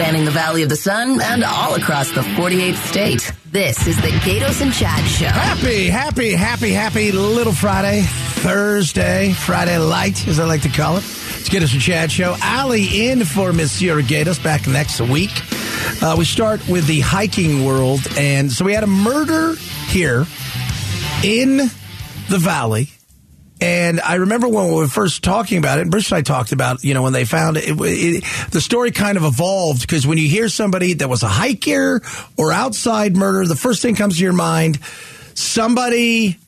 spanning the Valley of the Sun and all across the 48th state. This is the Gaydos and Chad Show. Happy, happy, happy, happy little Friday, Thursday, Friday light, as I like to call it. Let's get us a Chad show. Ali in for Monsieur Gaydos back next week. Uh, we start with the hiking world, and so we had a murder here in the valley. And I remember when we were first talking about it, and Bruce and I talked about, you know, when they found it, it, it the story kind of evolved because when you hear somebody that was a hiker or outside murder, the first thing comes to your mind, somebody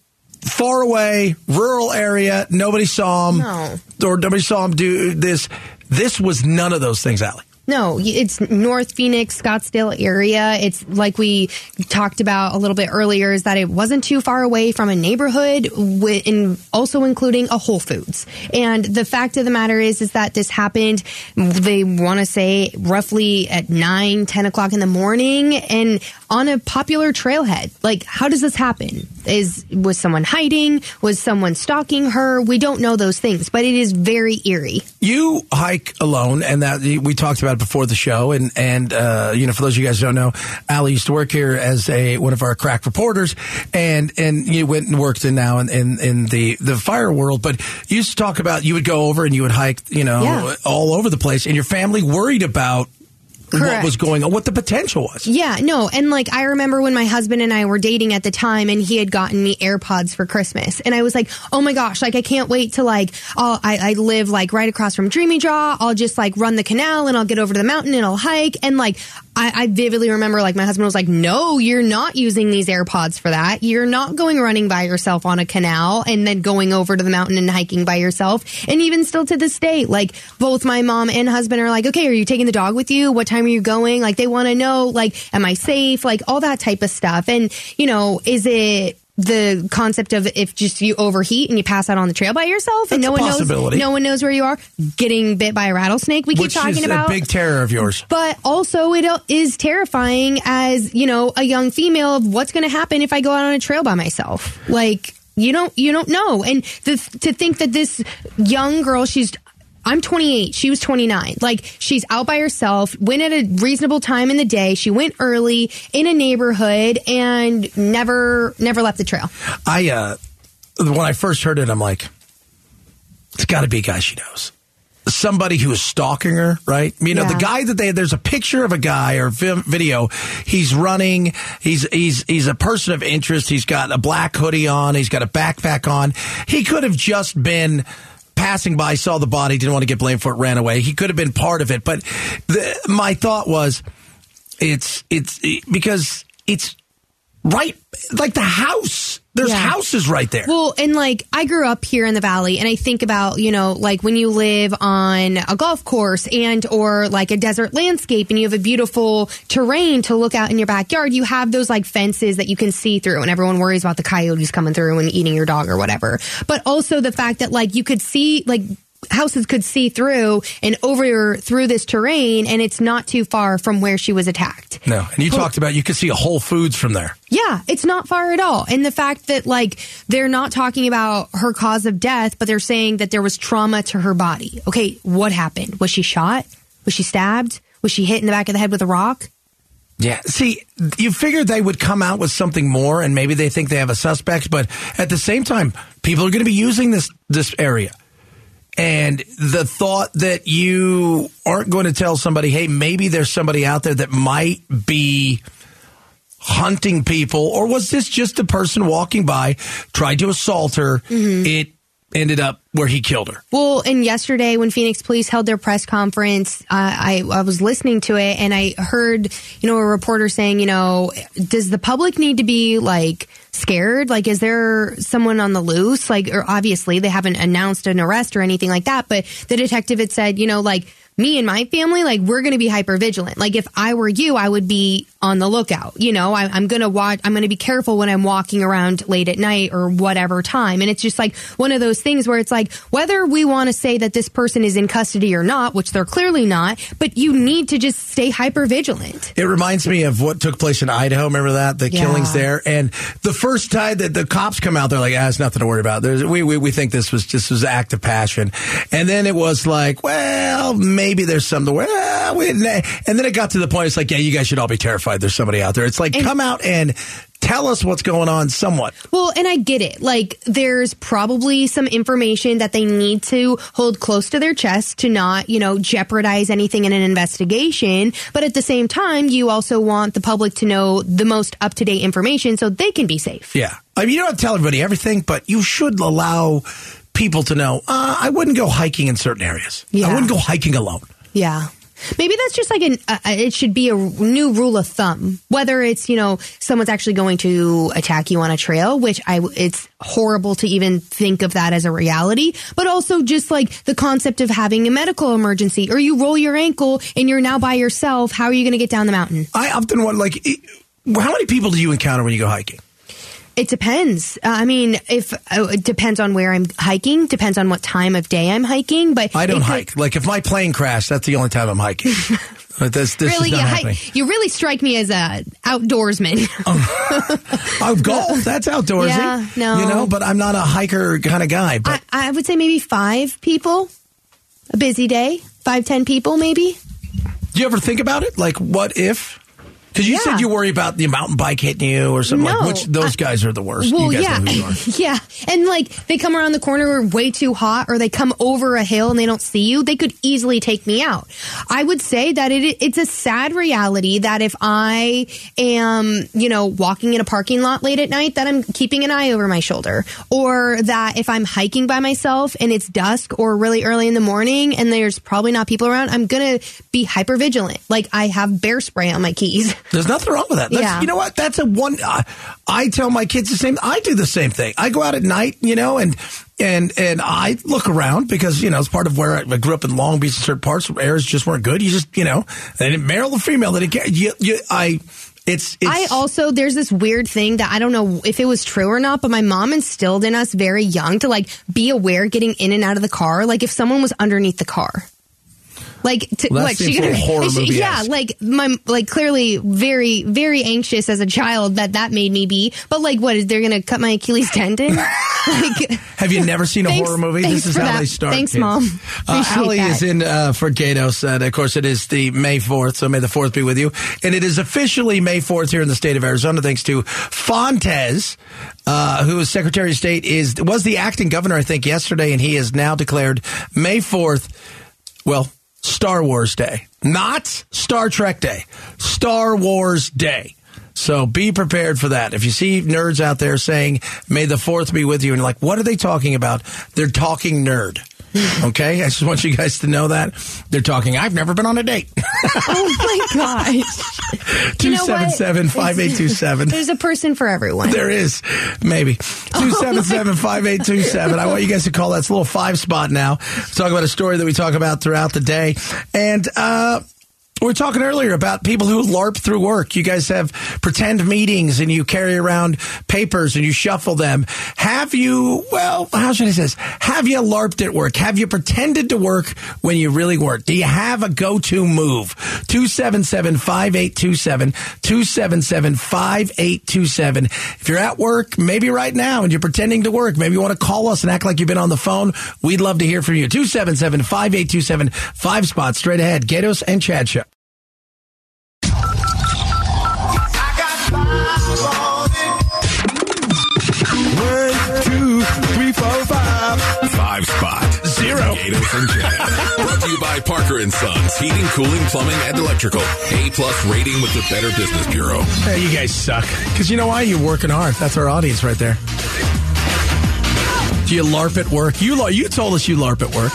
far away, rural area, nobody saw him, No. or nobody saw him do this. This was none of those things, Allie. No, it's North Phoenix, Scottsdale area. It's like we talked about a little bit earlier is that it wasn't too far away from a neighborhood and also including a Whole Foods. And the fact of the matter is, is that this happened, they want to say roughly at 9, 10 o'clock in the morning and on a popular trailhead. Like, how does this happen? Is, was someone hiding? Was someone stalking her? We don't know those things, but it is very eerie. You hike alone, and that we talked about it before the show. And and uh, you know, for those of you guys who don't know, Allie used to work here as a one of our crack reporters, and and you went and worked in now in, in in the the fire world. But you used to talk about you would go over and you would hike, you know, Yeah. all over the place, and your family worried about what Correct. was going on, what the potential was. Yeah, no, and like I remember when my husband and I were dating at the time, and he had gotten me AirPods for Christmas, and I was like, oh my gosh, like I can't wait to like, I'll, I I live like right across from Dreamy Draw. I'll just like run the canal, and I'll get over to the mountain, and I'll hike, and like I, I vividly remember like my husband was like, no, you're not using these AirPods for that. You're not going running by yourself on a canal, and then going over to the mountain and hiking by yourself. And even still to this day, like both my mom and husband are like, okay, are you taking the dog with you? What time are you going? Like they want to know, like, am I safe? Like all that type of stuff. And, you know, is it the concept of if just you overheat and you pass out on the trail by yourself and That's no one knows, no one knows where you are, getting bit by a rattlesnake. We keep talking is about a big terror of yours. but also it is terrifying as you know a young female of what's going to happen if I go out on a trail by myself. Like you don't you don't know, and the, to think that this young girl, she's. I'm 28. She was 29. Like she's out by herself. Went at a reasonable time in the day. She went early in a neighborhood and never never left the trail. I uh when I first heard it, I'm like, it's got to be a guy she knows. Somebody who is stalking her, right? You know, Yeah. the guy that they there's a picture of a guy or vi- video. He's running. He's he's he's a person of interest. He's got a black hoodie on. He's got a backpack on. He could have just been passing by, saw the body, didn't want to get blamed for it, ran away. He could have been part of it. But the, my thought was, it's it's because it's right like the house. There's Yeah. houses right there. Well, and like I grew up here in the valley and I think about, you know, like when you live on a golf course and or like a desert landscape and you have a beautiful terrain to look out in your backyard, you have those like fences that you can see through and everyone worries about the coyotes coming through and eating your dog or whatever. But also the fact that like you could see like houses could see through and over through this terrain and it's not too far from where she was attacked. No, and you talked about you could see a Whole Foods from there. Yeah, it's not far at all. And the fact that like they're not talking about her cause of death, but they're saying that there was trauma to her body. Okay, what happened? Was she shot? Was she stabbed? Was she hit in the back of the head with a rock? Yeah. See, you figured they would come out with something more, and maybe they think they have a suspect, but at the same time, people are going to be using this this area. And the thought that you aren't going to tell somebody, hey, maybe there's somebody out there that might be hunting people, or was this just a person walking by, tried to assault her? It ended up where he killed her. Well, and yesterday when Phoenix Police held their press conference, uh, I I was listening to it and I heard you know a reporter saying, you know, does the public need to be like scared? Like, is there someone on the loose? Like, or obviously they haven't announced an arrest or anything like that, but the detective had said, you know, like me and my family, like we're going to be hyper vigilant. Like if I were you, I would be on the lookout. You know, I, I'm going to watch. I'm going to be careful when I'm walking around late at night or whatever time. And it's just like one of those things where it's like whether we want to say that this person is in custody or not, which they're clearly not, but you need to just stay hyper vigilant. It reminds me of what took place in Idaho. Remember that the Yeah. killings there, and the first time that the cops come out, they're like, "Ah, it's nothing to worry about." There's, we, we we think this was just was act of passion, and then it was like, well, maybe maybe there's some the ah, we- and then it got to the point. It's like, yeah, you guys should all be terrified. There's somebody out there. It's like, And- come out and tell us what's going on, somewhat. Well, and I get it. Like, there's probably some information that they need to hold close to their chest to not, you know, jeopardize anything in an investigation. But at the same time, you also want the public to know the most up to date information so they can be safe. Yeah. I mean, you don't have to tell everybody everything, but you should allow people to know. Uh, I wouldn't go hiking in certain areas. I wouldn't go hiking alone. Yeah. Maybe that's just like an, uh, it should be a new rule of thumb. Whether it's, you know, someone's actually going to attack you on a trail, which I, it's horrible to even think of that as a reality, but also just like the concept of having a medical emergency or you roll your ankle and you're now by yourself. How are you going to get down the mountain? I often want, like, how many people do you encounter when you go hiking? It depends. Uh, I mean, if uh, it depends on where I'm hiking, depends on what time of day I'm hiking, but I don't could- hike. Like, if my plane crashed, that's the only time I'm hiking. But this, this Really, you, hike, you really strike me as a outdoorsman. Oh, golf, that's outdoorsy. Yeah, no. You know, but I'm not a hiker kind of guy. But I, I would say maybe five people. A busy day, five ten people maybe. do you ever think about it? Like, what if? Because you Yeah. said you worry about the mountain bike hitting you or something like No, which those I- guys are the worst. Well, yeah, know who you are. yeah, and like they come around the corner way too hot, or they come over a hill and they don't see you. They could easily take me out. I would say that it it's a sad reality that if I am, you know, walking in a parking lot late at night, that I'm keeping an eye over my shoulder, or that if I'm hiking by myself and it's dusk or really early in the morning and there's probably not people around, I'm gonna be hyper vigilant. Like I have bear spray on my keys. There's nothing wrong with that. That's, Yeah. You know what? That's a one. Uh, I tell my kids the same. I do the same thing. I go out at night, you know, and and and I look around because you know it's part of where I, I grew up in Long Beach. In certain parts where airs just weren't good. You just you know they didn't marry the female. They didn't care. You, you, I. It's, it's I also there's this weird thing that I don't know if it was true or not, but my mom instilled in us very young to like be aware getting in and out of the car, like if someone was underneath the car. Like to, Well, what she a little horror movie-esque. yeah, like my like clearly very very anxious as a child that that made me be. But like, what is they're gonna cut my Achilles tendon? like, Have you never seen a Thanks- horror movie? This is how that. they start. Thanks, kids. Mom. Uh, Allie that. is in uh, for Gaydos, and of course it is the May 4th, so may the 4th be with you. And it is officially May 4th here in the state of Arizona, thanks to Fontes, uh, who is Secretary of State, is was the acting governor, I think, yesterday, and he has now declared May 4th, well, Star Wars Day. Not Star Trek Day. Star Wars Day. So be prepared for that. If you see nerds out there saying, may the fourth be with you, and like, what are they talking about? They're talking nerd. Okay? I just want you guys to know that. They're talking, I've never been on a date. oh my gosh, You know what? 277 5827. there's a person for everyone. There is, maybe. 277 5827. I want you guys to call that. A little five spot now. Talk about a story that we talk about throughout the day. And, uh, we were talking earlier about people who LARP through work. You guys have pretend meetings and you carry around papers and you shuffle them. Have you, well, how should I say this? Have you LARPed at work? Have you pretended to work when you really weren't? Do you have a go-to move? 277-5827, 277-5827. If you're at work, maybe right now and you're pretending to work, maybe you want to call us and act like you've been on the phone. We'd love to hear from you. 277-5827, five spots straight ahead. Gaydos and Chad Show. Zero. Gaydos and Chad. Brought to you by Parker and Sons. Heating, cooling, plumbing, and electrical. A plus rating with the Better Business Bureau. Hey, you guys suck. Because you know why? You're working hard. That's our audience right there. Do you LARP at work? You LARP, you told us you LARP at work.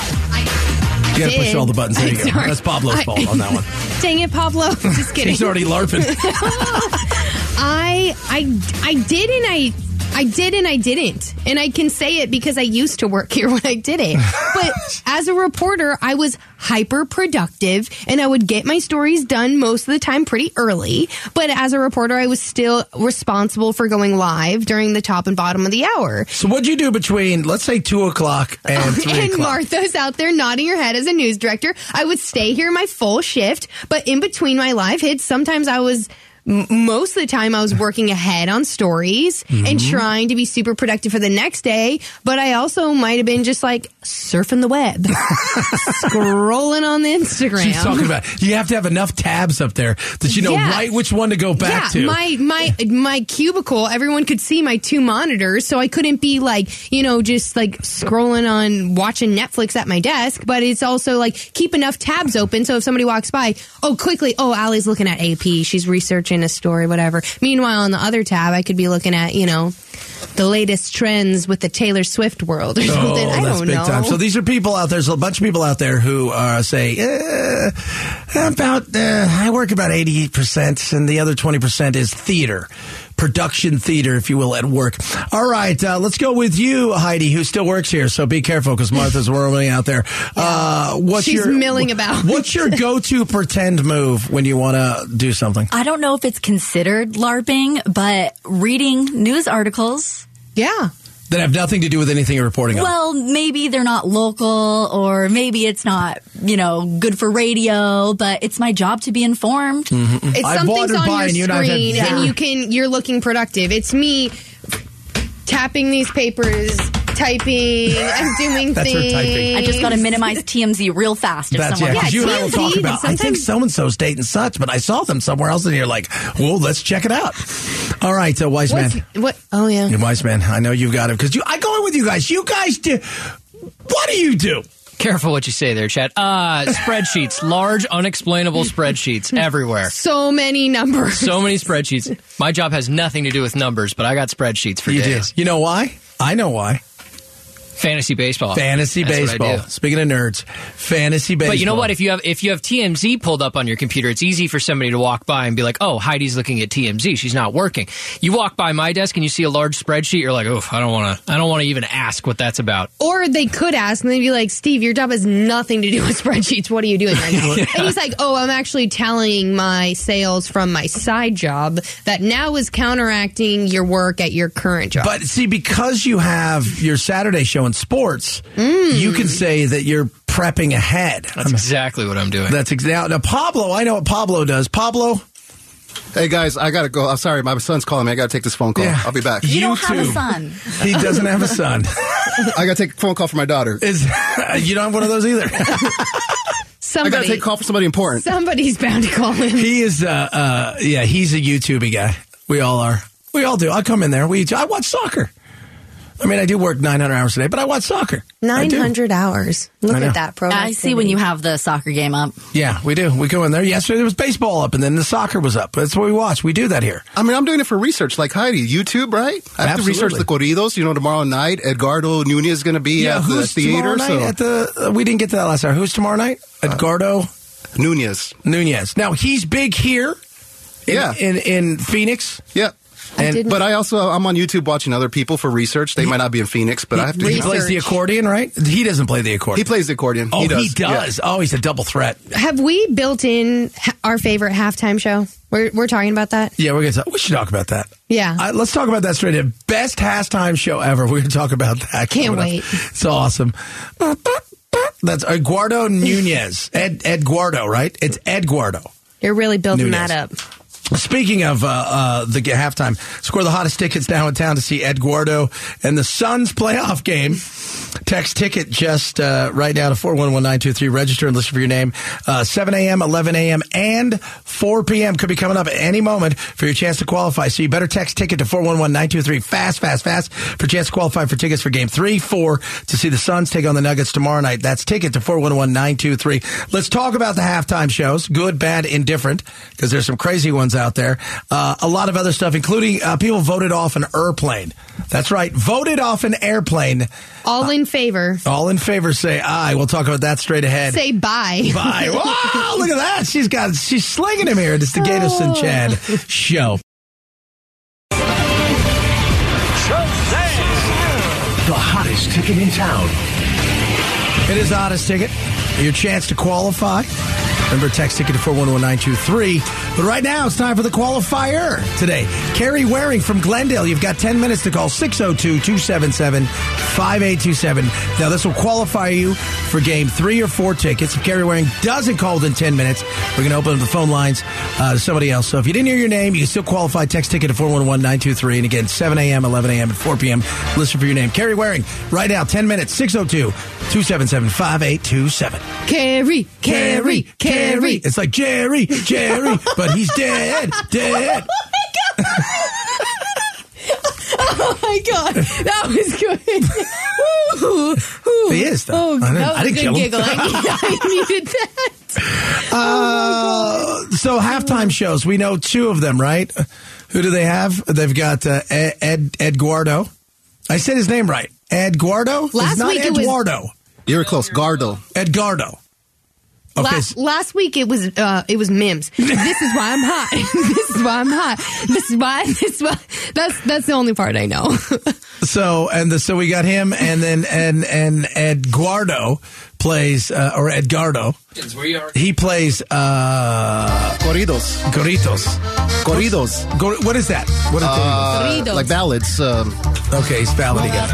You gotta push all the buttons. There you go. Sorry. That's Pablo's I- fault on that one. Dang it, Pablo. Just kidding. He's already LARPing. I I I did and I I did and I didn't. And I can say it because I used to work here when I did it. But as a reporter, I was hyper productive and I would get my stories done most of the time pretty early. But as a reporter, I was still responsible for going live during the top and bottom of the hour. so what'd you do between, let's say, 2 o'clock oh, and 3 and o'clock? Martha's out there nodding her head as a news director. I would stay here my full shift, but in between my live hits, sometimes I was most of the time I was working ahead on stories and mm-hmm. trying to be super productive for the next day. But I also might have been just like surfing the web, scrolling on the Instagram. She's talking about you have to have enough tabs up there that you know Yeah. right which one to go back yeah, to. my my my cubicle, everyone could see my two monitors, so I couldn't be like, you know, just like scrolling on watching Netflix at my desk, but it's also like keep enough tabs open so if somebody walks by, oh quickly, oh Allie's looking at AP, she's researching a story, whatever. Meanwhile on the other tab I could be looking at, you know, the latest trends with the Taylor Swift world or something. I Oh, don't know. time. So these are people out there. There's a bunch of people out there who uh, say eh, about uh, I work about eighty percent, and the other twenty percent is theater, production theater, if you will, at work. All right, uh, let's go with you, Heidi, who still works here. So be careful because Martha's whirling out there. Uh, what's She's your milling about. What's your go-to pretend move when you want to do something? I don't know if it's considered LARPing, but reading news articles. yeah. That have nothing to do with anything you're reporting on. Well, maybe they're not local or maybe it's not, you know, good for radio, but it's my job to be informed. Mm-hmm, mm-hmm. It's I've something's on your and you and I screen, and you can you're looking productive. It's me tapping these papers, typing, I'm doing That's her things. typing. I just got to minimize TMZ real fast if That's yeah, someone 'cause wants you and I will TMZ, talk about. I think sometimes- so and so's dating such, but I saw them somewhere else, and you're like, "Well, let's check it out." All right, uh, wise What's, man, what? Oh yeah. you wise man. I know you've got it because you. I go in with you guys. You guys do. What do you do? Careful what you say there, Chad. Uh, spreadsheets, large, unexplainable spreadsheets everywhere. So many numbers. So many spreadsheets. My job has nothing to do with numbers, but I got spreadsheets for You days. do. You know why? I know why. Fantasy baseball. Fantasy That's what I baseball. do. Speaking of nerds, fantasy baseball. But you know what? If you have if you have TMZ pulled up on your computer, it's easy for somebody to walk by and be like, "Oh, Heidi's looking at TMZ. She's not working." You walk by my desk and you see a large spreadsheet. You're like, "Oh, I don't want to. I don't want to even ask what that's about." Or they could ask and they'd be like, Steve, your job has nothing to do with spreadsheets. What are you doing right now? And he's like, Oh, I'm actually tallying my sales from my side job that now is counteracting your work at your current job. But see, because you have your Saturday show in sports, Mm. you can say that you're prepping ahead. That's exactly what I'm doing. That's exactly. now, now Pablo. I know what Pablo does. Pablo, Hey guys, I gotta go. I'm sorry, my son's calling me. I gotta take this phone call. Yeah. I'll be back. You don't have a son. he doesn't have a son. I gotta take a phone call for my daughter. Is you don't have one of those either. somebody, I gotta take a call for somebody important. somebody's bound to call him. he is. Uh, uh, yeah, he's a YouTubey guy. We all are. We all do. I come in there. We. I watch soccer. I mean, I do work 900 hours a day, but I watch soccer. 900 hours. Look at that pro. I see when you have the soccer game up. Yeah, we do. We go in there. Yesterday there was baseball up, and then the soccer was up. That's what we watch. We do that here. I mean, I'm doing it for research, like Heidi. YouTube, right? I have to research the corridos. You know, tomorrow night, Edgardo Nunez is gonna be Yeah, at the who's tomorrow theater. night So at the? Uh, we didn't get to that last hour. Who's tomorrow night? Edgardo Nunez. Nunez. Now he's big here. In, Yeah. in in Phoenix. Yeah. And didn't- But I also I'm on YouTube watching other people for research. They might not be in Phoenix, but I have to. he plays the accordion, right? He doesn't play the accordion. He plays the accordion. Oh, he does. Yeah. does. Oh, he's a double threat. Have we built in our favorite halftime show? We're, we're talking about that? Yeah, we're gonna. Talk, we should talk about that. Yeah. Uh, let's talk about that straight in. Best halftime show ever. We're gonna talk about that. Can't coming up. wait. It's awesome. That's Eduardo Nunez. Ed Eduardo, right? It's Eduardo. You're really building Nunez. that up. Speaking of uh, uh, the halftime, score the hottest tickets now in town to see Eduardo and the Suns playoff game. Text ticket just uh, right now to 411923. Register and listen for your name. Uh, 7 a.m., 11 a.m., and 4 p.m. could be coming up at any moment for your chance to qualify. So you better text ticket to 411923 fast, fast, fast for chance to qualify for tickets for game three, four to see the Suns take on the Nuggets tomorrow night. That's ticket to 411923. Let's talk about the halftime shows good, bad, indifferent, because there's some crazy ones out there. Uh, a lot of other stuff, including uh, people voted off an airplane. That's right, voted off an airplane. All in favor. All in favor say aye. We'll talk about that straight ahead. Say bye. Bye. Wow, look at that. She's got she's slinging him here. It's the Gaydos and Chad show. The hottest ticket in town. It is the hottest ticket. Your chance to qualify Remember, text ticket to 411923. But right now, it's time for the qualifier today. Carrie Waring from Glendale. You've got 10 minutes to call 602 277 5827. Now, this will qualify you for game three or four tickets. If Carrie Waring doesn't call within 10 minutes, we're going to open up the phone lines uh, to somebody else. So if you didn't hear your name, you can still qualify. Text ticket to 411923. And again, 7 a.m., 11 a.m., and 4 p.m. Listen for your name. Carrie Waring, right now, 10 minutes, 602 277 5827. Carrie, Carrie, Carrie. It's like Jerry, Jerry, but he's dead, dead. Oh my god, that was good. Ooh, ooh. He is, though. Oh, I didn't- that was I didn't a kill good him. giggle. I, I needed that. Uh, so halftime shows, we know two of them, right? Who do they have? They've got uh, Ed, Ed Eduardo. I said his name right. Ed Eduardo. Last it's not week it was- Eduardo. You were close. Gardo. Edgardo. Okay. Last, last week it was uh, it was Mims. This is why I'm hot. this is why I'm hot. This is why. This is why. That's that's the only part I know. So and the, so we got him, and then and and Eduardo plays uh, or Edgardo. Where you are. He plays uh, Corridos. Corritos. Corridos. Go, what is that? What is Uh, Corridos. like ballads. Um, Okay, he's ballad again.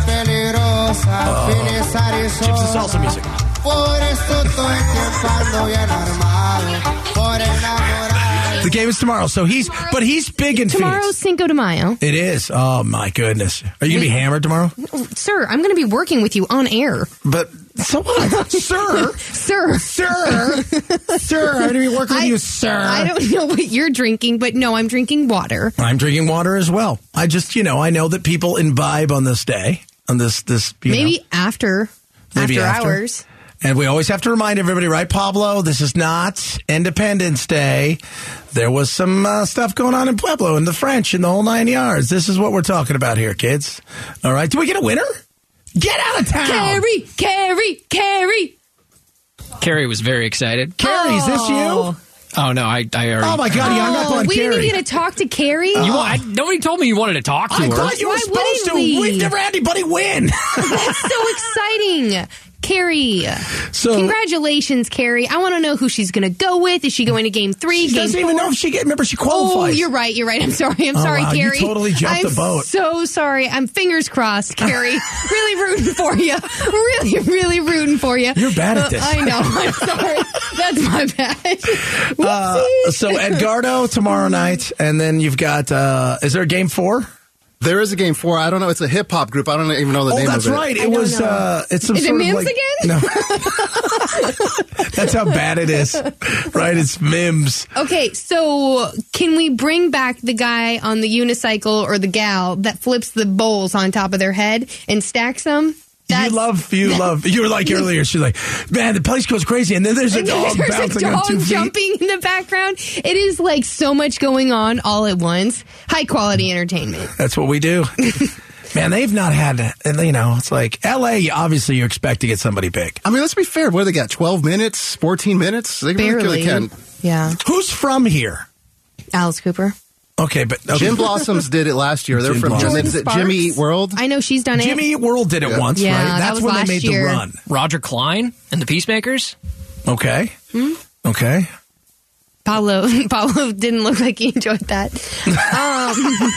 Chips and salsa music. The game is tomorrow, so he's but he's big in Tomorrow's Phoenix. Cinco de Mayo. It is. Oh my goodness. Are you gonna be hammered tomorrow? Sir, I'm going to be working with you on air. But so what, sir? Sir. Sir, sir, I'm gonna be working with I- you, sir. I don't know what you're drinking, but no, I'm drinking water. I'm drinking water as well. I just, you know, I know that people imbibe on this day, on this, this, you Maybe know, after Maybe after, after. hours. And we always have to remind everybody, right, Pablo? This is not Independence Day. There was some uh, stuff going on in Pueblo and the French and the whole nine yards. This is what we're talking about here, kids. All right, do we get a winner? Get out of town, Carrie, Carrie, Carrie. Carrie was very excited. Carrie, is this you? Oh no, I, I already. Oh my God, yeah, I'm not Oh, going we Carrie. didn't even get to talk to Carrie. You, want- I, nobody told me you wanted to talk to her. I her. thought you were Why supposed to. wouldn't we? We've never had anybody win. That's so exciting. Carrie. So- Congratulations, Carrie. I want to know who she's going to go with. Is she going to game three? She game doesn't four? even know if she get. Remember, she qualifies. Oh, you're right. You're right. I'm sorry. I'm Oh, sorry, wow, you Carrie. totally jumped I'm the boat. So sorry. I'm fingers crossed, Carrie. really rooting for you. Really, really rooting for you. You're bad at Uh, this. I know. I'm sorry. That's my bad. Uh, so Edgardo tomorrow night, and then you've got. Uh, is there a game four? There is a game four. I don't know. It's a hip hop group. I don't even know the Oh, name that's of it. That's right. It don't was. know. Uh, it's some Is it sort of Mims like, again? No, that's how bad it is. Right? It's Mims. Okay, so can we bring back the guy on the unicycle or the gal that flips the bowls on top of their head and stacks them? You love. You love. You were like earlier. She's like, man, the place goes crazy, and then there's a dog There's bouncing a on dog two feet. jumping in the background. It is like so much going on all at once. High quality entertainment. That's what we do. Man, they've not had, and you know, it's like L.A. Obviously, you expect to get somebody big. I mean, let's be fair. What do they got? 12 minutes? 14 minutes? They really Barely. can. Yeah. Who's from here? Alice Cooper. Okay, but okay. Gin Blossoms did it last year. They're Jim from Blossoms. Jimmy, is it Jimmy Eat World. I know she's done it. Jimmy Eat World did it Yeah. once, Yeah, right? that That's was when they last made year. the run. Roger Clyne and the Peacemakers. Okay. Hmm? Okay. Paulo Paulo didn't look like he enjoyed that.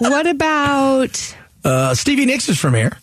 Um, what about Uh, Stevie Nicks is from here.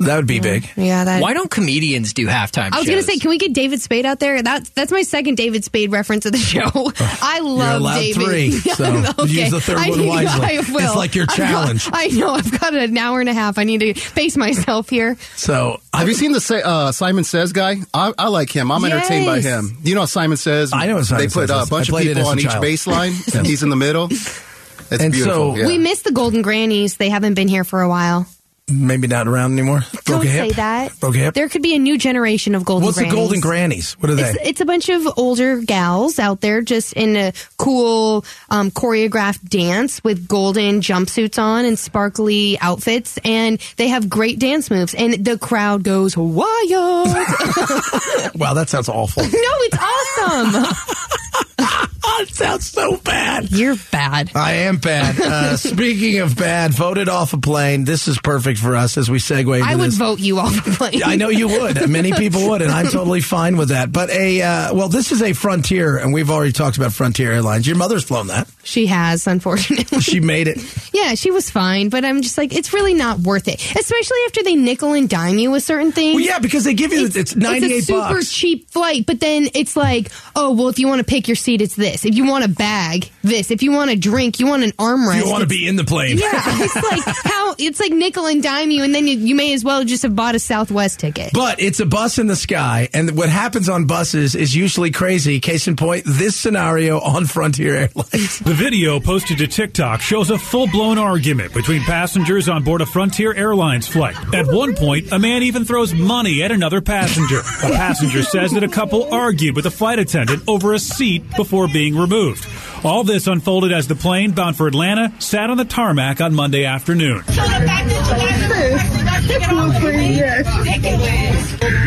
That would be big. yeah that Why don't comedians do halftime I was gonna say, can we get David Spade out there? That's that's my second David Spade reference of the show. I You're love allowed David. three, so use the third I, one wisely. I will. It's like your I've got- challenge. I know. I've got an hour and a half. I need to pace myself here. So Have you seen the uh, Simon Says guy? I, I like him. I'm entertained by him. You know what Simon Says? I know what Simon They put Says uh, a bunch of people as a on each baseline, and he's in the middle. It's And beautiful. so- yeah. We missed the Golden Grannies. They haven't been here for a while. Maybe not around anymore. Broke Don't a hip. say that. Broke a hip. There could be a new generation of Golden grannies. What's Grannies. the Golden Grannies? What are they? It's, it's a bunch of older gals out there just in a cool um, choreographed dance with golden jumpsuits on and sparkly outfits, and they have great dance moves, and the crowd goes wild. wow, that sounds awful. No, it's awesome. sounds so bad. You're bad. I am bad. Uh, speaking of bad, voted off a plane. This is perfect for us as we segue into I would this. vote you off the plane. I know you would. Many people would, and I'm totally fine with that. But a uh, well, this is a Frontier, and we've already talked about Frontier Airlines. Your mother's flown that. She has, unfortunately. She made it. Yeah, she was fine, but I'm just like, it's really not worth it, especially after they nickel and dime you with certain things. Well, yeah, because they give you it's, 98 it's a super bucks. cheap flight, but then it's like, oh, well, if you want to pick your seat, it's this. If you want a bag, this. If you want a drink, you want an armrest. You want to be in the plane. Yeah, it's like how it's like nickel and dime you, and then you, you may as well just have bought a Southwest ticket. But it's a bus in the sky, and what happens on buses is usually crazy. Case in point, this scenario on Frontier Airlines. The video posted to TikTok shows a full blown argument between passengers on board a Frontier Airlines flight. At one point, a man even throws money at another passenger. A passenger says that a couple argued with a flight attendant over a seat before being removed. All this unfolded as the plane bound for Atlanta sat on the tarmac on Monday afternoon.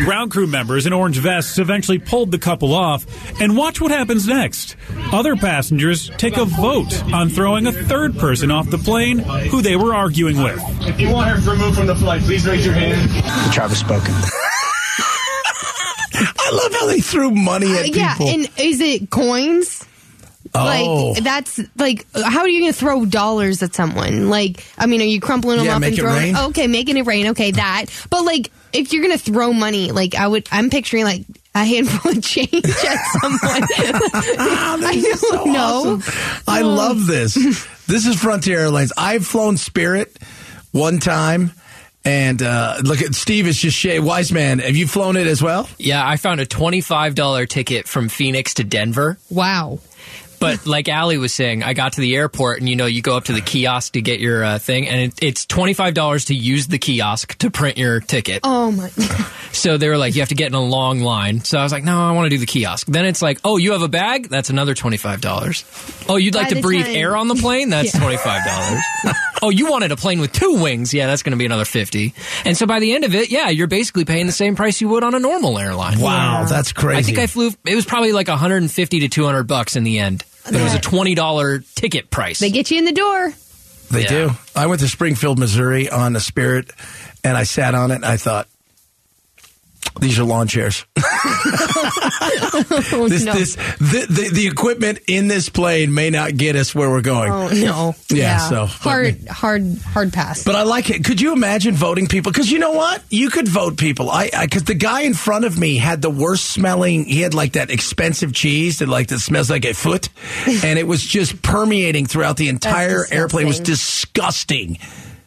Ground crew members in orange vests eventually pulled the couple off, and watch what happens next. Other passengers take a vote on throwing a third person off the plane who they were arguing with. If you want her removed from the flight, please raise your hand. Travis spoken. I love how they threw money at uh, yeah, people. and is it coins? Oh. Like that's like how are you going to throw dollars at someone? Like I mean, are you crumpling them Yeah, up make and it throwing? rain. Okay, making it rain. Okay, that. But like if you're going to throw money, like I would, I'm picturing like a handful of change at someone. I don't know. I love this. This is Frontier Airlines. I've flown Spirit one time. And uh, look at Steve is just Shay Wiseman. Have you flown it as well? Yeah, I found a $25 ticket from Phoenix to Denver. Wow. But like Ali was saying, I got to the airport and you know, you go up to the kiosk to get your uh, thing and it, it's $25 to use the kiosk to print your ticket. Oh my. So they were like, you have to get in a long line. So I was like, no, I want to do the kiosk. Then it's like, oh, you have a bag? That's another $25. Oh, you'd like By to breathe time- air on the plane? That's $25. oh, you wanted a plane with two wings? Yeah, that's going to be another 50. And so by the end of it, yeah, you're basically paying the same price you would on a normal airline. Wow, that's crazy. I think I flew, it was probably like 150 to 200 bucks in the end. But it was a $20 ticket price. They get you in the door. They Yeah. do. I went to Springfield, Missouri on a Spirit, and I sat on it and I thought, these are lawn chairs. Oh, this, no. this, the, the, the equipment in this plane may not get us where we're going. Oh no. Yeah, so- hard, hard, hard pass. But I like it. Could you imagine voting people? Because you know what, you could vote people. I because the guy in front of me had the worst smelling. He had like that expensive cheese that like that smells like a foot, and it was just permeating throughout the entire airplane. It was disgusting.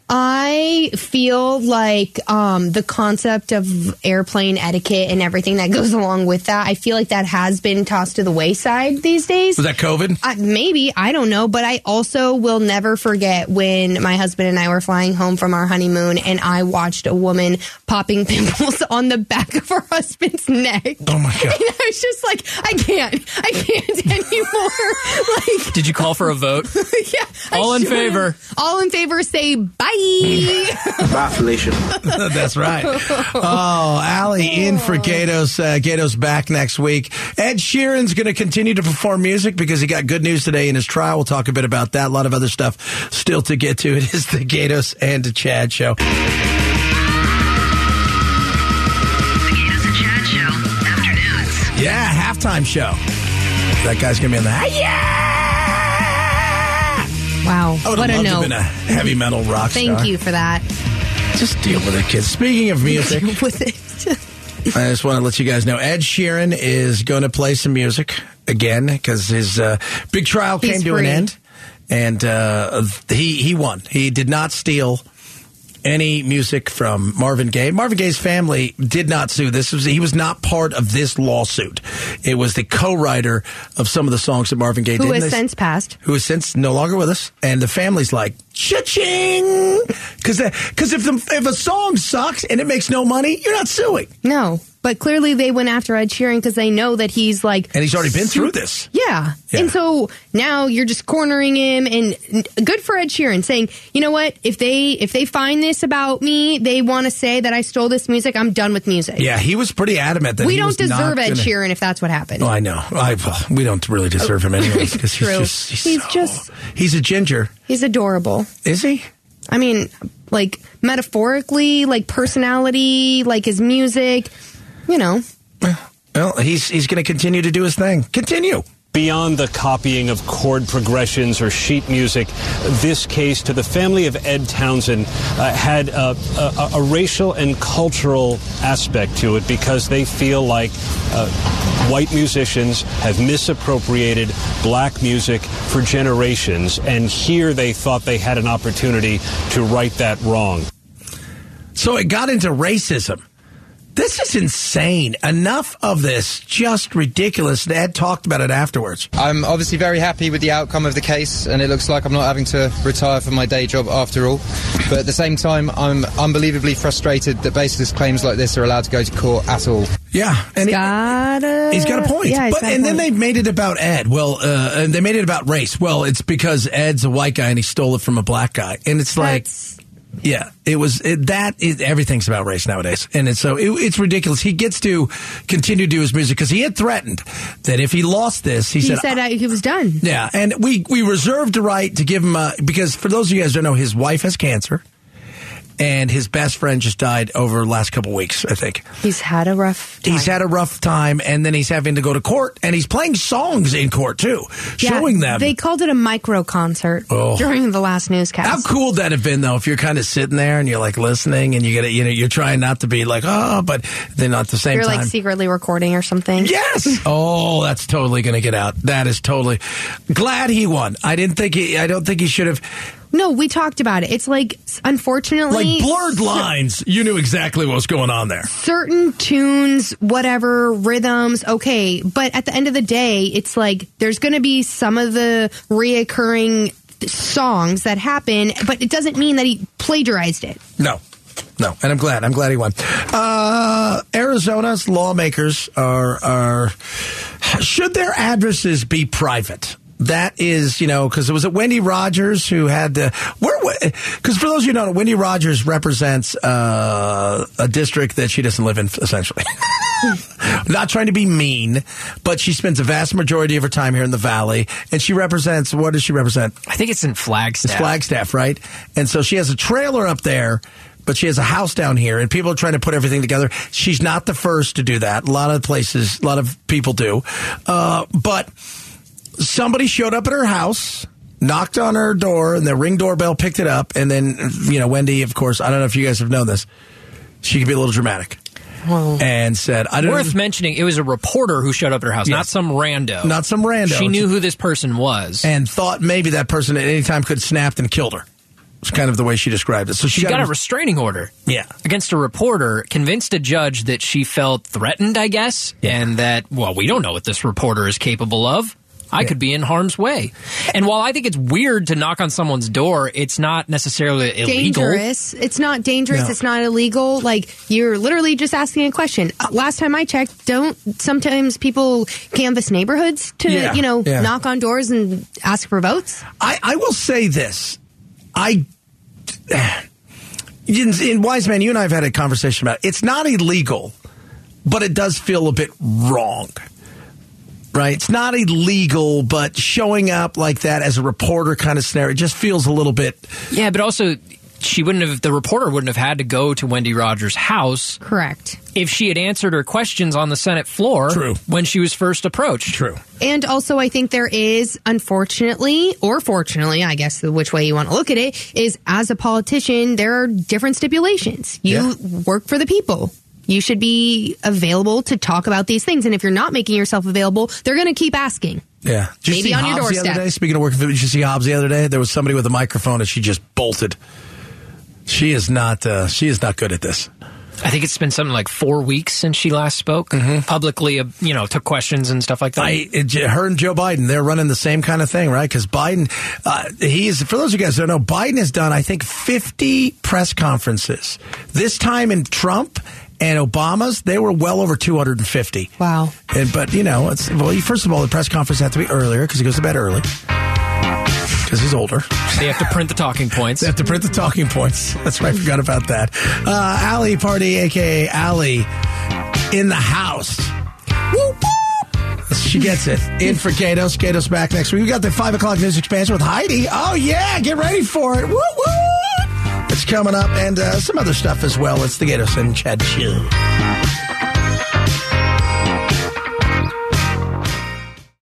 I feel like um, the concept of airplane etiquette and everything that goes along with that, I feel like that has been tossed to the wayside these days. Was that COVID? Uh, maybe I don't know, but I also will never forget when my husband and I were flying home from our honeymoon, and I watched a woman popping pimples on the back of her husband's neck. Oh my god! And I was just like, I can't, I can't anymore. like, Did you call for a vote? yeah, I All in should've. favor. All in favor, say bye. Bye, Felicia. That's right. Oh, Allie in for Gaydos. Uh, Gaydos back next week. Ed Sheeran's going to continue to perform music because he got good news today in his trial. We'll talk a bit about that. A lot of other stuff still to get to. It is the Gaydos and Chad show. The Gaydos and Chad Show, afternoons. Yeah, halftime show. That guy's going to be in the. Yeah! Wow, I would what have a loved to have been a heavy metal rock star. Thank you for that. Just deal with it, kids. Speaking of music. With it. I just want to let you guys know Ed Sheeran is going to play some music again because his uh, big trial He's came to an end, and uh, he he won. He did not steal any music from Marvin Gaye. Marvin Gaye's family did not sue. This was he was not part of this lawsuit. It was the co-writer of some of the songs that Marvin Gaye Who did. has they- since passed. who is since no longer with us, and the family's like cha-ching, because because if the if a song sucks and it makes no money, you're not suing. No. But clearly they went after Ed Sheeran because they know that he's like, and he's already been through this. Yeah. Yeah. and so now you're just cornering him, and good for Ed Sheeran saying, you know what, if they if they find this about me, they want to say that I stole this music. I'm done with music. Yeah, he was pretty adamant that we don't deserve Ed gonna- Sheeran if that's what happened. Oh, I know. I, well, we don't really deserve him anyways because he's just he's, He's so- just- he's a ginger. He's adorable. Is he? I mean, like metaphorically, like personality, like his music. You know, Well, he's he's going to continue to do his thing. Continue. Beyond the copying of chord progressions or sheet music, this case to the family of Ed Townsend uh, had a, a, a racial and cultural aspect to it because they feel like uh, white musicians have misappropriated black music for generations, and here they thought they had an opportunity to right that wrong. So it got into racism. This is insane. Enough of this. Just ridiculous. Ed talked about it afterwards. I'm obviously very happy with the outcome of the case, and it looks like I'm not having to retire from my day job after all. But at the same time, I'm unbelievably frustrated that baseless claims like this are allowed to go to court at all. Yeah, and he's got a He's got a point. Yeah, but, got a and then they made it about Ed. Well, uh, and they made it about race. Well, it's because Ed's a white guy and he stole it from a black guy. And it's like, yeah, it was it, that. Is, everything's about race nowadays, and it's so it, it's ridiculous. He gets to continue to do his music because he had threatened that if he lost this, he, he said, said uh, he was done. yeah, and we we reserved the right to give him a because for those of you guys who don't know, his wife has cancer, and his best friend just died over the last couple weeks. I think He's had a rough. Time. he's had a rough time, and then he's having to go to court, and he's playing songs in court too, Yeah, showing them. They called it a micro concert Oh. during the last newscast. How cool would that have been though if you're kind of sitting there and you're like listening and you get it, you know, you're trying not to be like, oh, but then at the same You're time. like secretly recording or something. Yes. Oh, that's totally going to get out. That is totally. Glad he won. I didn't think he. I don't think he should have. No, we talked about it. It's like, unfortunately, Like blurred lines. You knew exactly what was going on there. certain tunes, whatever rhythms, okay. But at the end of the day, it's like there's going to be some of the reoccurring songs that happen, but it doesn't mean that he plagiarized it. No. No, and I'm glad. I'm glad he won. Uh, Arizona's lawmakers are are should their addresses be private? That is, you know, because it was it Wendy Rogers who had the where because for those of you who don't know, Wendy Rogers represents uh, a district that she doesn't live in, essentially. Not trying to be mean, but she spends a vast majority of her time here in the valley, and she represents. What does she represent? I think it's in Flagstaff. It's Flagstaff, right? And so she has a trailer up there, but she has a house down here, and people are trying to put everything together. She's not the first to do that. A lot of places, a lot of people do. Uh, but somebody showed up at her house, knocked on her door, and the ring doorbell picked it up. And then, you know, Wendy, of course, I don't know if you guys have known this, she could be a little dramatic. And said, I don't Worth mentioning, it was a reporter who showed up at her house, not some rando. Not some rando. She knew who this person was. and thought maybe that person at any time could have snapped and killed her. It's kind of the way she described it. So she, she got a restraining order. Yeah. Against a reporter, convinced a judge that she felt threatened, I guess, and that, well, we don't know what this reporter is capable of. I could be in harm's way. And while I think it's weird to knock on someone's door, it's not necessarily illegal. Dangerous. It's not dangerous. No. It's not illegal. Like you're literally just asking a question. Uh, last time I checked, don't sometimes people canvass neighborhoods to Yeah, you know yeah. knock on doors and ask for votes? I, I will say this. I. In, in Wise Man, you and I have had a conversation about it. It's not illegal, but it does feel a bit wrong. Right? It's not illegal, but showing up like that as a reporter kind of scenario it just feels a little bit. Yeah, but also she wouldn't have the reporter wouldn't have had to go to Wendy Rogers' house. Correct. If she had answered her questions on the Senate floor True. when she was first approached. True. And also, I think there is, unfortunately, or fortunately, I guess which way you want to look at it, is as a politician, there are different stipulations. You work for the people. You should be available to talk about these things. And if you're not making yourself available, they're going to keep asking. Yeah. Did you Maybe see on your Hobbs the doorstep. other day? Speaking of work, did you see Hobbs the other day? There was somebody with a microphone and she just bolted. She is not. Uh, she is not good at this. I think it's been something like four weeks since she last spoke publicly. uh, You know, took questions and stuff like that. I, it, her and Joe Biden, they're running the same kind of thing, right? Because Biden, uh, he's for those of you guys who don't know, Biden has done, I think, fifty press conferences. This time in Trump And Obama's, they were well over 250. Wow. And, but, you know, it's, well, first of all, the press conference had to be earlier because he goes to bed early. Because he's older. They have to print the talking points. They have to print the talking points. That's right. I forgot about that. Uh, Allie Party, aka Allie, in the house. Whoop, whoop. She gets it. In for Gaydos. Gaydos back next week. We got the 5 o'clock news expansion with Heidi. Oh, yeah. Get ready for it. Woo, woo. It's coming up and uh, some other stuff as well. It's the Gaydos and Chad Show.